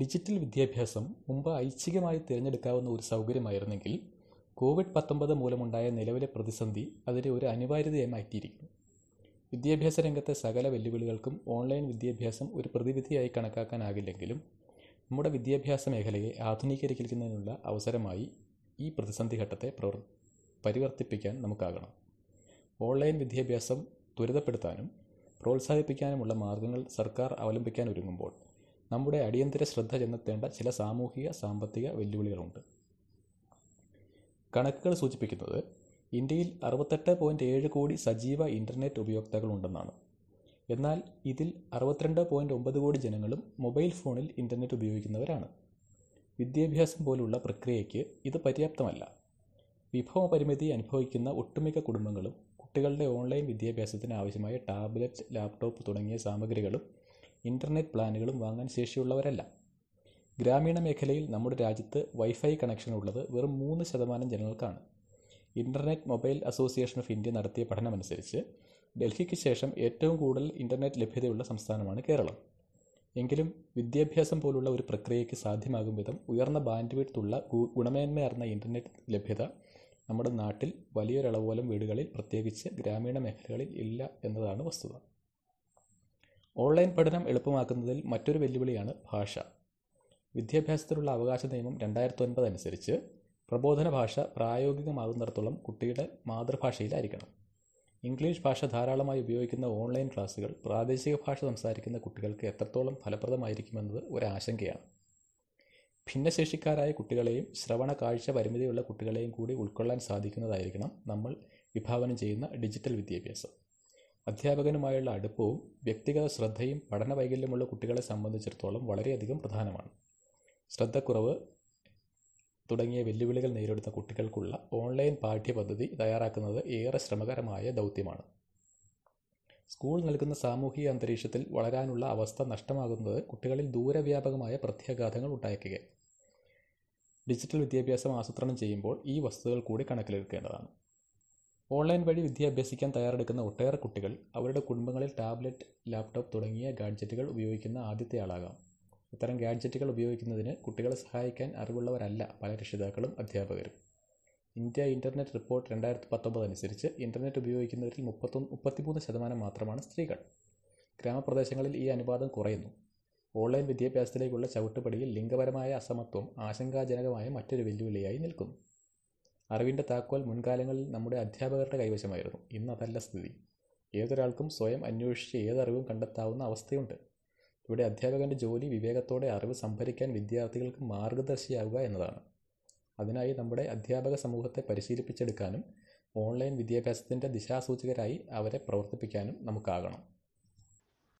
Digital വിദ്യാഭ്യാസം മുമ്പ് ഐച്ഛികമായി തിരഞ്ഞെടുക്കാവുന്ന ഒരു സൗകര്യമായിരുന്നെങ്കിൽ കോവിഡ് പത്തൊമ്പത് മൂലമുണ്ടായ നിലവിലെ പ്രതിസന്ധി അതിനെ ഒരു അനിവാര്യതയായി മാറ്റിയിരിക്കുന്നു. വിദ്യാഭ്യാസ രംഗത്തെ സകല വെല്ലുവിളികൾക്കും ഓൺലൈൻ വിദ്യാഭ്യാസം ഒരു പ്രതിവിധിയായി കണക്കാക്കാനാകില്ലെങ്കിലും നമ്മുടെ വിദ്യാഭ്യാസ മേഖലയെ ആധുനീകരിക്കുന്നതിനുള്ള അവസരമായി ഈ പ്രതിസന്ധി ഘട്ടത്തെ പ്രവർ പരിവർത്തിപ്പിക്കാൻ നമുക്കാകണം. ഓൺലൈൻ വിദ്യാഭ്യാസം ത്വരിതപ്പെടുത്താനും പ്രോത്സാഹിപ്പിക്കാനുമുള്ള മാർഗങ്ങൾ സർക്കാർ അവലംബിക്കാൻ ഒരുങ്ങുമ്പോൾ നമ്മുടെ അടിയന്തര ശ്രദ്ധ ചെന്നെത്തേണ്ട ചില സാമൂഹിക സാമ്പത്തിക വെല്ലുവിളികളുണ്ട്. കണക്കുകൾ സൂചിപ്പിക്കുന്നത് ഇന്ത്യയിൽ അറുപത്തെട്ട് പോയിന്റ് ഏഴ് കോടി സജീവ ഇന്റർനെറ്റ് ഉപയോക്താക്കളുണ്ടെന്നാണ്. എന്നാൽ ഇതിൽ അറുപത്തിരണ്ട് പോയിന്റ് ഒമ്പത് കോടി ജനങ്ങളും മൊബൈൽ ഫോണിൽ ഇന്റർനെറ്റ് ഉപയോഗിക്കുന്നവരാണ്. വിദ്യാഭ്യാസം പോലുള്ള പ്രക്രിയയ്ക്ക് ഇത് പര്യാപ്തമല്ല. വിഭവ പരിമിതി അനുഭവിക്കുന്ന ഒട്ടുമിക്ക കുടുംബങ്ങളും കുട്ടികളുടെ ഓൺലൈൻ വിദ്യാഭ്യാസത്തിന് ആവശ്യമായ ടാബ്ലറ്റ് ലാപ്ടോപ്പ് തുടങ്ങിയ സാമഗ്രികളും ഇന്റർനെറ്റ് പ്ലാനുകളും വാങ്ങാൻ ശേഷിയുള്ളവരല്ല. ഗ്രാമീണ മേഖലയിൽ നമ്മുടെ രാജ്യത്ത് വൈഫൈ കണക്ഷൻ ഉള്ളത് വെറും മൂന്ന് ശതമാനം ജനങ്ങൾക്കാണ്. Internet Mobile Association of India നടത്തിയ പഠനമനുസരിച്ച് ഡൽഹിക്ക് ശേഷം ഏറ്റവും കൂടുതൽ ഇന്റർനെറ്റ് ലഭ്യതയുള്ള സംസ്ഥാനമാണ് കേരളം. എങ്കിലും വിദ്യാഭ്യാസം പോലുള്ള ഒരു പ്രക്രിയയ്ക്ക് സാധ്യമാകും വിധം ഉയർന്ന ബാൻഡ് വിഡ്ത്തുള്ള ഗുണമേന്മയാർന്ന ഇന്റർനെറ്റ് ലഭ്യത നമ്മുടെ നാട്ടിൽ വലിയൊരളവോലം വീടുകളിൽ പ്രത്യേകിച്ച് ഗ്രാമീണ മേഖലകളിൽ ഇല്ല എന്നതാണ് വസ്തുത. ഓൺലൈൻ പഠനം എളുപ്പമാക്കുന്നതിൽ മറ്റൊരു വെല്ലുവിളിയാണ് ഭാഷ. വിദ്യാഭ്യാസത്തിലുള്ള അവകാശ നിയമം രണ്ടായിരത്തി ഒൻപത് അനുസരിച്ച് പ്രബോധന ഭാഷ പ്രായോഗികമാകുന്നിടത്തോളം കുട്ടിയുടെ മാതൃഭാഷയിലായിരിക്കണം. ഇംഗ്ലീഷ് ഭാഷ ധാരാളമായി ഉപയോഗിക്കുന്ന ഓൺലൈൻ ക്ലാസ്സുകൾ പ്രാദേശിക ഭാഷ സംസാരിക്കുന്ന കുട്ടികൾക്ക് എത്രത്തോളം ഫലപ്രദമായിരിക്കുമെന്നത് ഒരാശങ്കയാണ് ഭിന്നശേഷിക്കാരായ കുട്ടികളെയും ശ്രവണ കാഴ്ച പരിമിതിയുള്ള കുട്ടികളെയും കൂടി ഉൾക്കൊള്ളാൻ സാധിക്കുന്നതായിരിക്കണം നമ്മൾ വിഭാവനം ചെയ്യുന്ന ഡിജിറ്റൽ വിദ്യാഭ്യാസം. അധ്യാപകനുമായുള്ള അടുപ്പവും വ്യക്തിഗത ശ്രദ്ധയും പഠന വൈകല്യമുള്ള കുട്ടികളെ സംബന്ധിച്ചിടത്തോളം വളരെയധികം പ്രധാനമാണ്. ശ്രദ്ധക്കുറവ് തുടങ്ങിയ വെല്ലുവിളികൾ നേരിടുന്ന കുട്ടികൾക്കുള്ള ഓൺലൈൻ പാഠ്യപദ്ധതി തയ്യാറാക്കുന്നത് ഏറെ ശ്രമകരമായ ദൗത്യമാണ്. സ്കൂൾ നൽകുന്ന സാമൂഹിക അന്തരീക്ഷത്തിൽ വളരാനുള്ള അവസ്ഥ നഷ്ടമാകുന്നത് കുട്ടികളിൽ ദൂരവ്യാപകമായ പ്രത്യാഘാതങ്ങൾ ഉണ്ടാക്കുകയാണ്. ഡിജിറ്റൽ വിദ്യാഭ്യാസം ആസൂത്രണം ചെയ്യുമ്പോൾ ഈ വസ്തുതകൾ കൂടി കണക്കിലെടുക്കേണ്ടതാണ്. ഓൺലൈൻ വഴി വിദ്യാഭ്യസിക്കാൻ തയ്യാറെടുക്കുന്ന ഒട്ടേറെ കുട്ടികൾ അവരുടെ കുടുംബങ്ങളിൽ ടാബ്ലറ്റ് ലാപ്ടോപ്പ് തുടങ്ങിയ ഗാഡ്ജറ്റുകൾ ഉപയോഗിക്കുന്ന ആദ്യത്തെ ആളാകാം. ഇത്തരം ഗാഡ്ജറ്റുകൾ ഉപയോഗിക്കുന്നതിന് കുട്ടികളെ സഹായിക്കാൻ അറിവുള്ളവരല്ല പല രക്ഷിതാക്കളും അധ്യാപകരും. ഇന്ത്യ ഇന്റർനെറ്റ് റിപ്പോർട്ട് രണ്ടായിരത്തി പത്തൊമ്പത് അനുസരിച്ച് ഇന്റർനെറ്റ് ഉപയോഗിക്കുന്നവരിൽ മുപ്പത്തൊന്ന് മുപ്പത്തിമൂന്ന് ശതമാനം മാത്രമാണ് സ്ത്രീകൾ. ഗ്രാമപ്രദേശങ്ങളിൽ ഈ അനുപാതം കുറയുന്നു. ഓൺലൈൻ വിദ്യാഭ്യാസത്തിലേക്കുള്ള ചവിട്ടുപടിയിൽ ലിംഗപരമായ അസമത്വം ആശങ്കാജനകമായ മറ്റൊരു വെല്ലുവിളിയായി നിൽക്കുന്നു. അറിവിന്റെ താക്കോൽ മുൻകാലങ്ങളിൽ നമ്മുടെ അധ്യാപകരുടെ കൈവശമായിരുന്നു. ഇന്ന് അതല്ല സ്ഥിതി. ഏതൊരാൾക്കും സ്വയം അന്വേഷിച്ച് ഏതറിവും കണ്ടെത്താവുന്ന അവസ്ഥയുണ്ട്. ഇവിടെ അധ്യാപകന്റെ ജോലി വിവേകത്തോടെ അറിവ് സംഭരിക്കാൻ വിദ്യാർത്ഥികൾക്ക് മാർഗദർശിയാവുക എന്നതാണ്. അതിനായി നമ്മുടെ അധ്യാപക സമൂഹത്തെ പരിശീലിപ്പിച്ചെടുക്കാനും ഓൺലൈൻ വിദ്യാഭ്യാസത്തിന്റെ ദിശാസൂചകരായി അവരെ പ്രവർത്തിപ്പിക്കാനും നമുക്കാകണം.